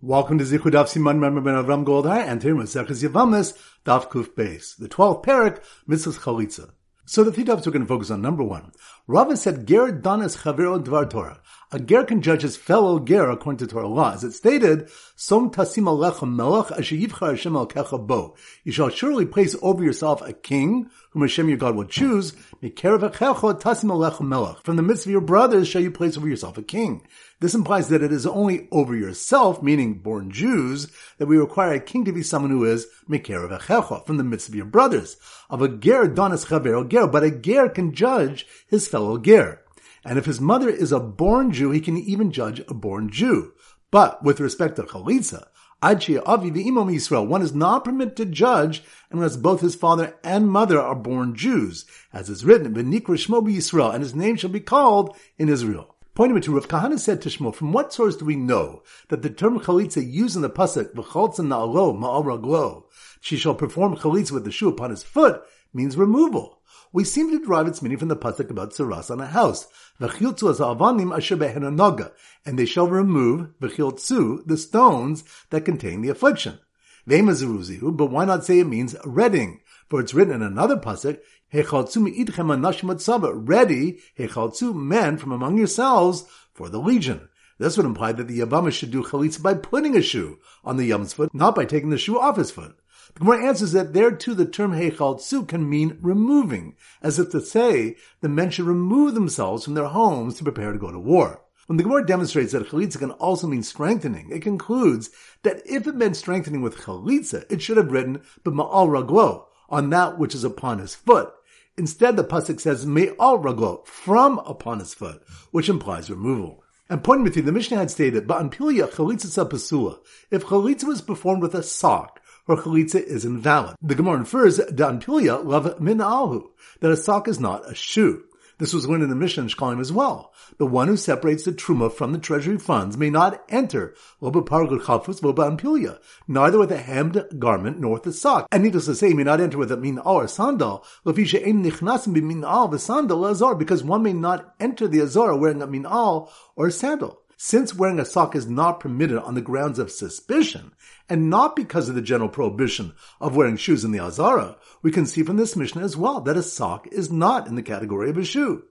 Welcome to Zichud Daf Siman Ben Avram Goldhar and here Maseches Yevamos Daf Kuf Beis, the twelfth parak Mitzvahs Chalitza. So the three dafs we're going to focus on number one. Rava said Ger Danas Chavero Dvar Torah. A ger can judge his fellow ger according to Torah law. As it stated, Som tasim alecha melech asher yivchar Hashem al kecha bo. You shall surely place over yourself a king, whom Hashem your God will choose. Mikerev tasim alecha melech. From the midst of your brothers shall you place over yourself a king. This implies that it is only over yourself, meaning born Jews, that we require a king to be someone who is Mikerev from the midst of your brothers. Of a ger donas chavero ger, but a ger can judge his fellow ger. And if his mother is a born Jew, he can even judge a born Jew. But with respect to Chalitza, Avi v'imom Yisrael, one is not permitted to judge unless both his father and mother are born Jews, as is written, V'nikra Shmo Yisrael, and his name shall be called in Israel. Pointing to Rav Kahana said to Shmuel, from what source do we know that the term chalitza used in the pasuk v'cholza na'alo ma'al raglo, she shall perform chalitza with the shoe upon his foot, means removal? we seem to derive its meaning from the pasuk about tsaras on a house. And they shall remove the stones that contain the affliction. But why not say it means redding? For it's written in another pasuk, ready, men from among yourselves for the legion. This would imply that the Yavama should do chalitza by putting a shoe on the Yam's foot, not by taking the shoe off his foot. The Gemara answers that there too the term Hechaltzu can mean removing, as if to say the men should remove themselves from their homes to prepare to go to war. When the Gemara demonstrates that chalitza can also mean strengthening, it concludes that if it meant strengthening with chalitza, it should have written b'ma'al raglo, on that which is upon his foot. Instead, the pasuk says me'al raglo, from upon his foot, which implies removal. And pointing with you, the Mishnah had stated, "Ba'an pilya chalitza pasula." If chalitza was performed with a sock, her chalitza is invalid. The Gemara infers that love min alhu, that a sock is not a shoe. This was learned in the Mishnah in Shkalim as well. The one who separates the truma from the treasury funds may not enter loba chafus loba neither with a hemmed garment nor with a sock. And needless to say, he may not enter with a min or sandal, lefisha ein nichnasim min al the sandal azar, because one may not enter the azar wearing a min or a sandal. Since wearing a sock is not permitted on the grounds of suspicion, and not because of the general prohibition of wearing shoes in the Azara, we can see from this Mishnah as well that a sock is not in the category of a shoe.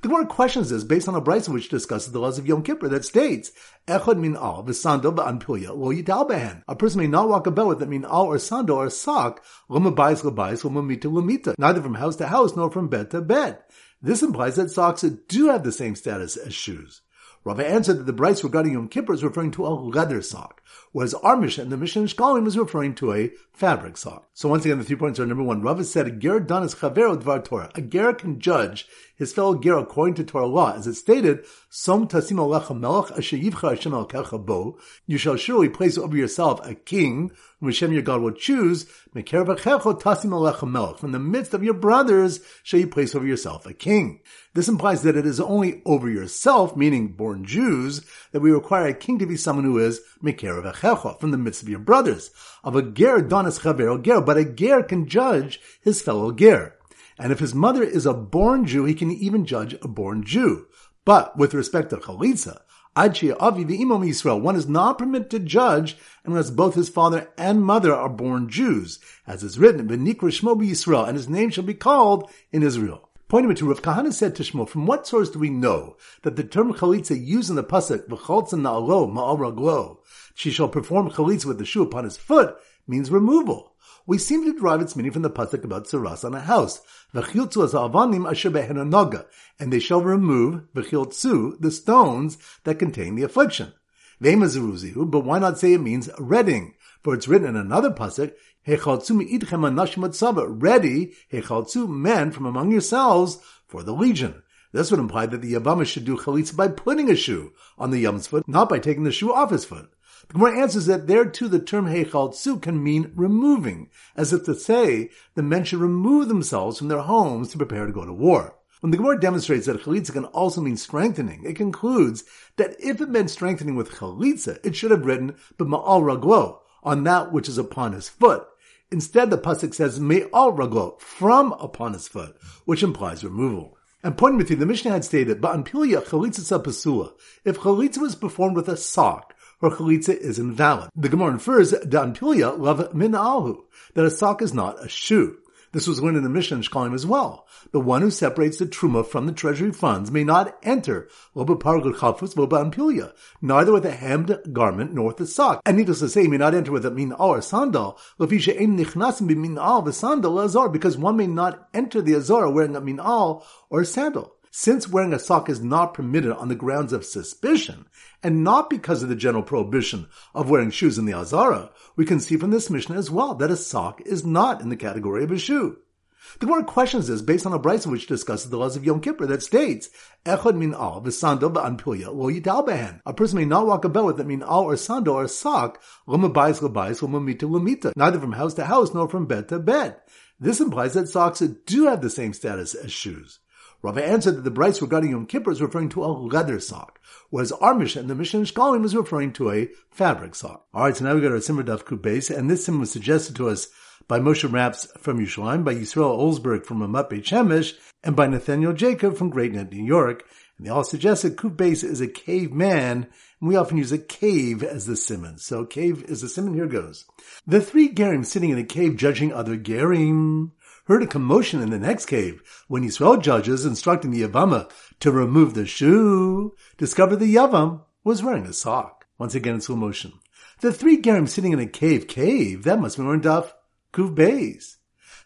The Gemara questions this based on a brisa which discusses the laws of Yom Kippur that states, Echad min al v'sandal v'anpilya lo yital behen. A person may not walk about with a min al or sandal or sock, loma bayis l'bayis, loma mita l'mita, neither from house to house nor from bed to bed. This implies that socks do have the same status as shoes. Rava answered that the brisa regarding Yom Kippur is referring to a leather sock, whereas our Mishnah, the Mishnah Shkalim, is referring to a fabric saw. So once again, the three points are number one. Rava said, a ger danis chavero dvar Torah. A ger can judge his fellow ger according to Torah law. As it stated, Som tasim alecha melech bo. You shall surely place over yourself a king whom Hashem your God will choose. tasim alecha melech. From the midst of your brothers shall you place over yourself a king. This implies that it is only over yourself, meaning born Jews, that we require a king to be someone who is From the midst of your brothers. Of a ger donas chavero ger, but a ger can judge his fellow ger. And if his mother is a born Jew, he can even judge a born Jew. But with respect to chalitza, Avi v'imom Yisrael, one is not permitted to judge unless both his father and mother are born Jews, as is written, V'nikra Shmo Yisrael, and his name shall be called in Israel. Pointing to Rav Kahana said to Shmuel, from what source do we know that the term chalitza used in the pasuk v'cholza na'alo ma'al raglo, she shall perform chalitza with the shoe upon his foot, means removal? we seem to derive its meaning from the pasuk about tsaras on a house. And they shall remove the stones that contain the affliction. But why not say it means redding? For it's written in another pasuk, ready, men from among yourselves for the legion. This would imply that the Yavama should do chalitza by putting a shoe on the Yam's foot, not by taking the shoe off his foot. The Gemara answers that there too the term Hechaltzu can mean removing, as if to say the men should remove themselves from their homes to prepare to go to war. When the Gemara demonstrates that chalitza can also mean strengthening, it concludes that if it meant strengthening with chalitza, it should have written b'ma'al raglo, on that which is upon his foot. Instead, the pasuk says me'al raglo, from upon his foot, which implies removal. And pointing with you, the Mishnah had stated, "Ba'an pilya chalitza pasula." If chalitza was performed with a sock, her chalitza is invalid. The Gemara infers Dan Pilya love min alhu, that a sock is not a shoe. This was learned in the Mishnah in Shkalim as well. The one who separates the truma from the treasury funds may not enter loba pargul chafus loba ampilia, neither with a hemmed garment nor with a sock. And needless to say, may not enter with a min or sandal, lefisha ein nichnasim min al the sandal azar, because one may not enter the azar wearing a min al or a sandal. Since wearing a sock is not permitted on the grounds of suspicion, and not because of the general prohibition of wearing shoes in the Azara, we can see from this Mishnah as well that a sock is not in the category of a shoe. The Gemara questions this based on a brisa which discusses the laws of Yom Kippur that states, Echad min al v'sandal v'anpilya lo yital behen. A person may not walk about with a min al or sandal or sock, loma bayis labayis, loma mita lamita, neither from house to house nor from bed to bed. This implies that socks do have the same status as shoes. Rava answered that the brisa regarding Yom Kippur is referring to a leather sock, whereas our and the Mishnah Shkalim, is referring to a fabric sock. Alright, so now we got our Simmer Daf Kuf Beis, and this sim was suggested to us by Moshe Raps from Yerushalayim, by Yisrael Olsberg from Ramat Beit Shemesh, and by Nathaniel Jacob from Great Neck, New York. And they all suggested Kuf Beis is a caveman, and we often use a cave as the simon. So cave is the simon, here goes. The three Gerim sitting in a cave judging other Gerim heard a commotion in the next cave when Yisrael judges instructing the Yavama to remove the shoe, discovered the Yavam was wearing a sock. Once again in slow motion. The three Gerim sitting in a cave, cave, that must be more Daf Kuf Beis.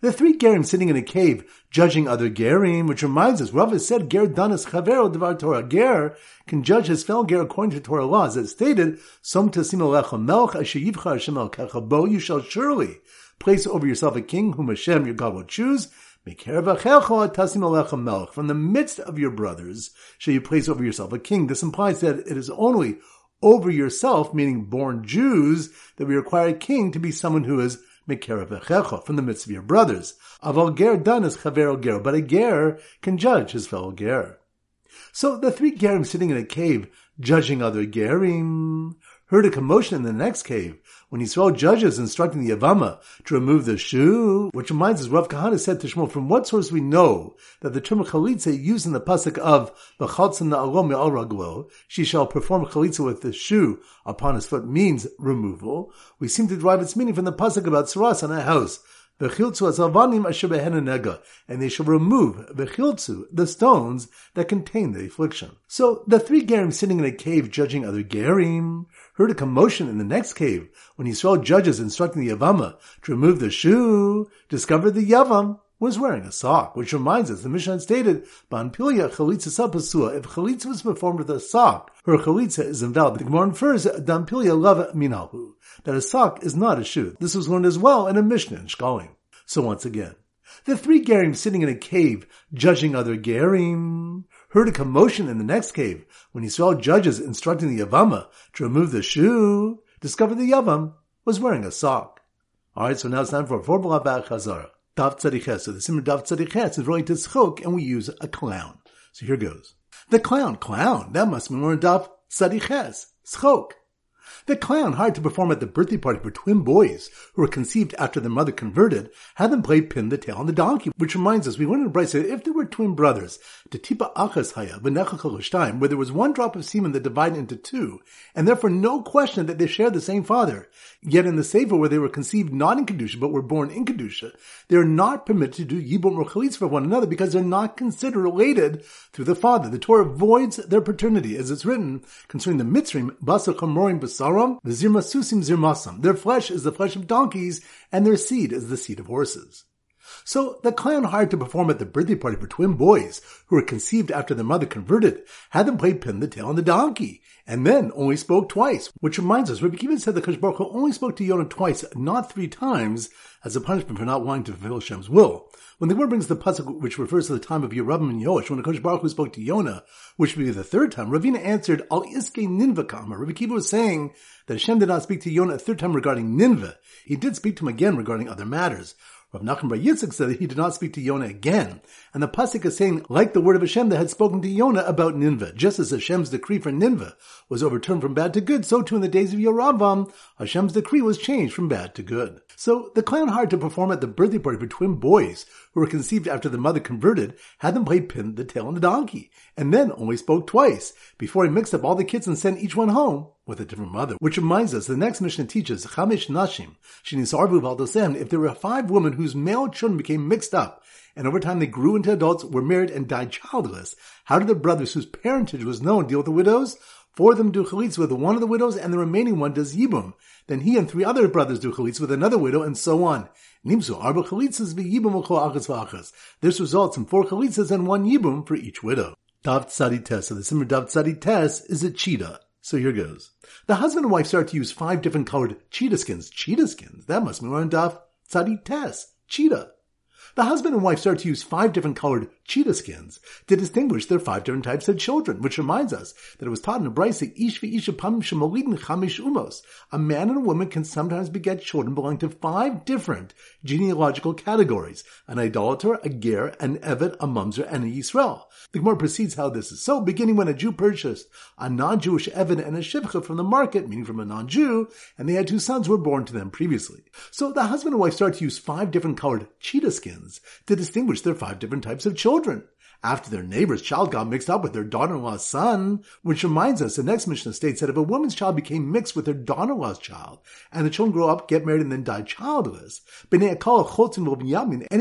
The three Gerim sitting in a cave, judging other Gerim, which reminds us, Rav said, Ger danas chavero devar Torah. Ger can judge his fellow Ger according to Torah laws. As stated, Som tasim alecha melch asher Hashem bo you shall surely place over yourself a king whom Hashem your God will choose. From the midst of your brothers shall you place over yourself a king. This implies that it is only over yourself, meaning born Jews, that we require a king to be someone who is from the midst of your brothers. Aval ger dan is chaver ger, but a ger can judge his fellow ger. So the three gerim sitting in a cave, judging other gerim, heard a commotion in the next cave when he saw judges instructing the Yavama to remove the shoe, which reminds us, Rav Kahana said to Shmuel, from what source we know that the term chalitza used in the pasuk of V'chaltzin na'alom al raglo, she shall perform chalitza with the shoe upon his foot means removal. We seem to derive its meaning from the pasuk about saras on a house. And they shall remove v'chiltzu, the stones that contain the affliction. So the three gerim sitting in a cave judging other gerim heard a commotion in the next cave when he saw judges instructing the Yavama to remove the shoe, discovered the Yavam was wearing a sock, which reminds us the Mishnah stated, Banpilia chalitza sapasua, if chalitza was performed with a sock, her chalitza is invalid. The Gemara infers Dampilia lava minalhu, that a sock is not a shoe. This was learned as well in a Mishnah in Shkalim. So once again, the three Gerim sitting in a cave judging other Gerim heard a commotion in the next cave when he saw judges instructing the Yavama to remove the shoe, discovered the Yavam was wearing a sock. Alright, so now it's time for a Forbala Chazara. Dav Tzadiches. So the Simmer Dav Tzadiches is really to schok, and we use a clown. So here goes. The clown, clown. That must be more Dav Tzadiches. Schok. The clown hired to perform at the birthday party for twin boys who were conceived after their mother converted had them play pin the tail on the donkey, which reminds us we learned in brisa that if there were twin brothers, the tipa achas haya time, where there was one drop of semen that divided into two, and therefore no question that they shared the same father. Yet in the Sefer where they were conceived not in Kedusha but were born in Kedusha, they are not permitted to do Yibum or Chalitz for one another because they're not considered related through the father. The Torah voids their paternity as it's written concerning the Mitzrim, Basa Chamorim Basara, Aram, Susim Zirmasam. Their flesh is the flesh of donkeys, and their seed is the seed of horses. So the clown hired to perform at the birthday party for twin boys who were conceived after their mother converted had them play pin the tail on the donkey, and then only spoke twice. Which reminds us, Rabbi Akiva said that Kosh Baruch only spoke to Yonah twice, not three times, as a punishment for not wanting to fulfill Hashem's will. When the word brings the pasuk which refers to the time of Yeravam and Yoash, when Kosh Baruch Hu spoke to Yonah, which would be the third time, Ravina answered, Al iske Ninva kama. Rabbi Akiva was saying that Hashem did not speak to Yonah a third time regarding Ninva. He did speak to him again regarding other matters. Rav Nachman Bar Yitzchak said that he did not speak to Yonah again. And the pasuk is saying, like the word of Hashem that had spoken to Yonah about Nineveh, just as Hashem's decree for Nineveh was overturned from bad to good, so too in the days of Yeravam, Hashem's decree was changed from bad to good. So the clown hired to perform at the birthday party for twin boys who were conceived after the mother converted had them play pin the tail on the donkey, and then only spoke twice before he mixed up all the kids and sent each one home with a different mother. Which reminds us, the next Mishnah teaches, Chamish Nashim, Shinisarvu Valdosem, if there were five women whose male children became mixed up, and over time they grew into adults, were married, and died childless, how did the brothers whose parentage was known deal with the widows? Four of them do chalitz with one of the widows, and the remaining one does yibum. Then he and three other brothers do chalitz with another widow, and so on. Nimsu arba chalitzas v'yibum This results in four chalitzas and one yibum for each widow. Dav Tzadi Tes. So the Simmer Dav Tzadi Tes is a cheetah. So here goes. The husband and wife start to use five different colored cheetah skins. Cheetah skins? That must be on Dav Tzadi Tes. Cheetah. The husband and wife start to use five different colored cheetah skins to distinguish their five different types of children, which reminds us that it was taught in the Brisa, Ish v'isha pam shemolidin chamish umos. A man and a woman can sometimes beget children belonging to five different genealogical categories, an idolater, a ger, an eved, a mumzer, and a Yisrael. The Gemara proceeds how this is so, beginning when a Jew purchased a non-Jewish eved and a shivcha from the market, meaning from a non-Jew, and they had two sons who were born to them previously. So the husband and wife start to use five different colored cheetah skins to distinguish their five different types of children. After their neighbor's child got mixed up with their daughter-in-law's son, which reminds us, the next Mishnah states that if a woman's child became mixed with her daughter-in-law's child, and the children grow up, get married, and then die childless, any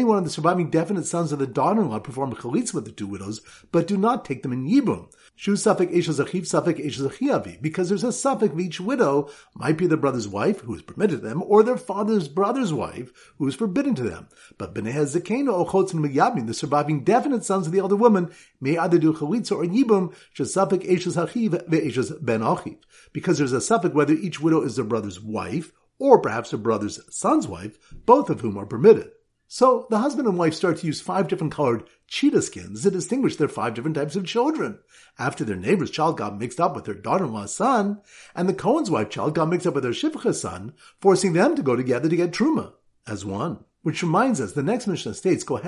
one of the surviving definite sons of the daughter-in-law perform a chalitz with the two widows, but do not take them in yibum. Shu safek eshazachiv safek eshazachiavi, because there's a safek of each widow might be the brother's wife, who is permitted to them, or their father's brother's wife, who is forbidden to them. But b'nei zakeno or chotzin the surviving definite sons of the elder woman, may either do chalitza or yibum, shesafik eshazachiv ve'eshaz ben achiv, because there's a safek whether each widow is their brother's wife, or perhaps their brother's son's wife, both of whom are permitted. So the husband and wife start to use five different colored cheetah skins to distinguish their five different types of children. After their neighbor's child got mixed up with their daughter-in-law's son, and the Cohen's wife child got mixed up with their Shivcha's son, forcing them to go together to get truma as one. Which reminds us, the next Mishnah states, the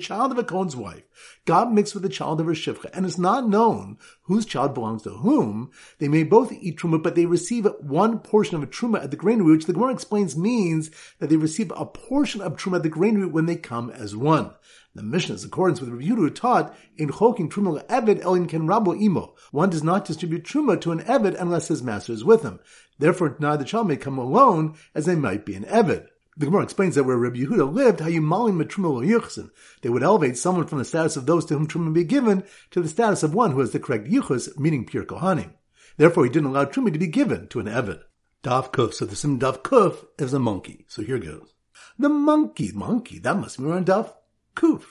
child of a Kohen's wife got mixed with the child of her Shivcha, and it's not known whose child belongs to whom. They may both eat Truma, but they receive one portion of a Truma at the granary, which the Gemara explains means that they receive a portion of Truma at the granary when they come as one. The Mishnah is accordance with Rabbi taught in Chokin Truma Eved Elin Ken Rabo Imo. One does not distribute Truma to an Eved unless his master is with him. Therefore, neither child may come alone as they might be an Eved. The Gemara explains that where Rabbi Yehuda lived, how you Hayumalim Metruma they would elevate someone from the status of those to whom Truma be given to the status of one who has the correct Yichus, meaning pure Kohanim. Therefore, he didn't allow Truma to be given to an Eved. Dav Kuf, so the sim Dav Kuf is a monkey. So here goes. The monkey, monkey, that must be around Dav Kuf.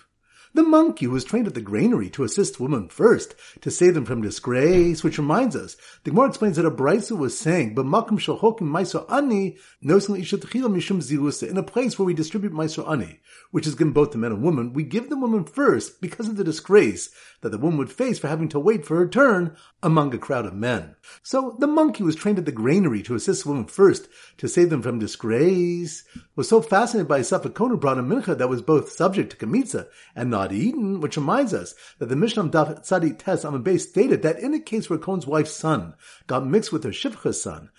The monkey was trained at the granary to assist women first, to save them from disgrace, which reminds us, the Gemara explains that a Brisa was saying, "B'makom shalchokim maiso ani, mishum In a place where we distribute maiso ani, which is given both to men and women, we give the woman first because of the disgrace that the woman would face for having to wait for her turn among a crowd of men. So the monkey was trained at the granary to assist women first, to save them from disgrace, was so fascinated by a Safakona brought a mincha that was both subject to kamitza and not eaten, which reminds us that the Mishnah Daf Tzadi Tes Amabay stated that in a case where Cohen's wife's son got mixed with her Shivcha's son,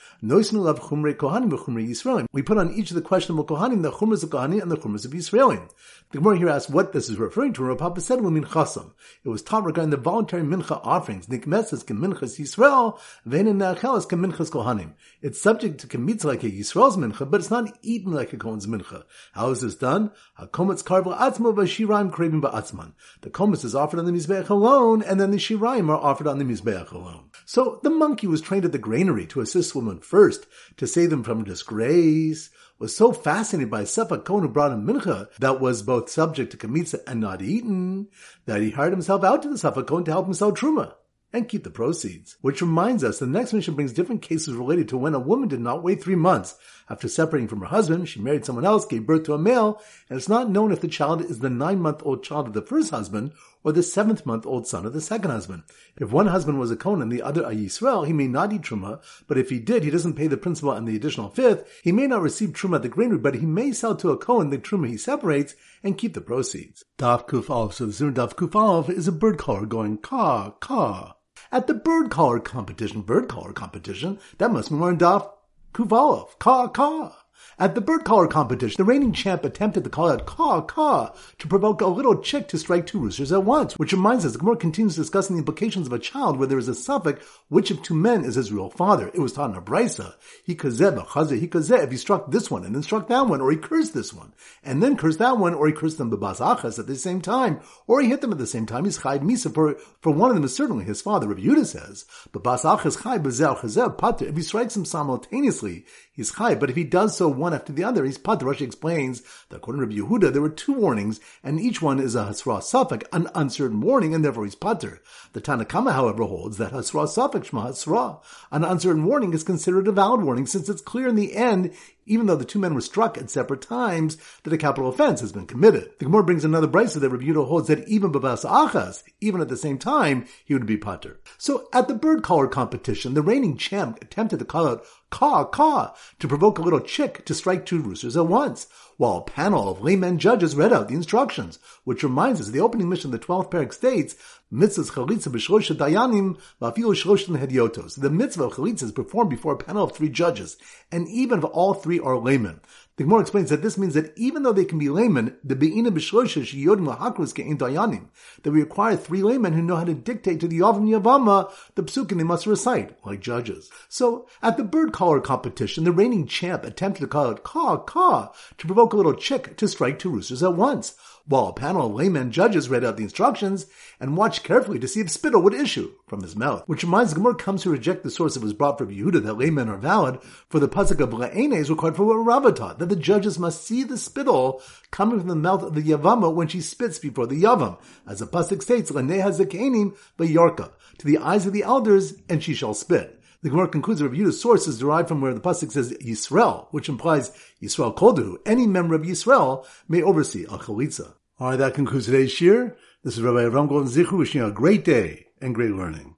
we put on each of the questionable Kohanim the Chumras of Kohanim and the Chumras of Yisraelim. The Gemara here asks what this is referring to, and Papa said, Chasam. It was taught regarding the voluntary mincha offerings, Nikmeses Keminchas Yisrael, Venin Neachelas Keminchas Kohanim. It's subject to Kemitz like a Yisrael's mincha, but it's not eaten like a Kohen's mincha. How is this done? HaKometz Karvel Atzmo Vashiraim Kravim Ba'atzman. The Kometz is offered on the Mizbeach alone, and then the Shiraim are offered on the Mizbeach alone. So the monkey was trained at the granary to assist women first, to save them from disgrace, was so fascinated by Sefa Kohen who brought him mincha that was both subject to kamitza and not eaten, that he hired himself out to the Sefa Kohen to help him sell truma and keep the proceeds. Which reminds us, the next Mishnah brings different cases related to when a woman did not wait three months. After separating from her husband, she married someone else, gave birth to a male, and it's not known if the child is the nine-month-old child of the first husband or the seventh-month-old son of the second husband. If one husband was a Kohen and the other a Yisrael, he may not eat Truma, but if he did, he doesn't pay the principal and the additional fifth. He may not receive Truma at the granary, but he may sell to a Kohen the Truma he separates and keep the proceeds. Daf Kuf Aleph. So the Zun Daf Kuf is a bird caller going caw, caw at the bird caller competition. Bird caller competition. That must be more in Daf Kuvalov. Ka ka. At the bird collar competition, the reigning champ attempted to call out caw, caw, to provoke a little chick to strike two roosters at once, which reminds us, the Gemara continues discussing the implications of a child where there is a safek, which of two men is his real father. It was taught in a brisa. He kazeh, chazeh, he kazeh, if he struck this one and then struck that one, or he cursed this one, and then cursed that one, or he cursed them b'basachas at the same time, or he hit them at the same time, he's chayv misa, for, for one of them is certainly his father. Rabbi Yehuda says, bebas achas chayv bezel chazeh pater, if he strikes them simultaneously, he's chayv, but if he does so one after the other, he's pater. Rashi explains that according to Rabbi Yehuda, there were two warnings, and each one is a hasra safek, an uncertain warning, and therefore he's pater. The Tanna Kamma, however, holds that hasra safek, shma hasra, an uncertain warning is considered a valid warning since it's clear in the end even though the two men were struck at separate times, that a capital offense has been committed. The Gemara brings another brisa that Rabbi Yehuda holds that even babas achas, even at the same time, he would be pater. So at the bird caller competition, the reigning champ attempted to call out caw, caw, to provoke a little chick to strike two roosters at once, while a panel of laymen judges read out the instructions, which reminds us the opening Mishnah of the 12th parak states, mitzvahs chalitza b'shlosh dayanim v'afilu shloshim hediotos. The mitzvah of chalitza is performed before a panel of three judges, and even if all three are laymen. The Gemara explains that this means that even though they can be laymen, the be'ina b'shlosha sheyodim lahakros ke'in dayanim, that we require three laymen who know how to dictate to the Yavam Yavama the psukim they must recite, like judges. So, at the bird caller competition, the reigning champ attempted to call out caw, caw, to provoke a little chick to strike two roosters at once while a panel of laymen judges read out the instructions and watched carefully to see if spittle would issue from his mouth. Which reminds Gemara comes to reject the source that was brought from Yehuda that laymen are valid, for the pasuk of La'ene is required for what Rava taught, that the judges must see the spittle coming from the mouth of the Yavama when she spits before the Yavam, as the pasuk states, Laneha Zakenim Yorka, to the eyes of the elders, and she shall spit. The Gemara concludes that Yehuda's source is derived from where the pasuk says Yisrael, which implies Yisrael Kodu. Any member of Yisrael may oversee a chalitza. All right, that concludes today's shir. This is Rabbi Avram Goldhar Zichu wishing you a great day and great learning.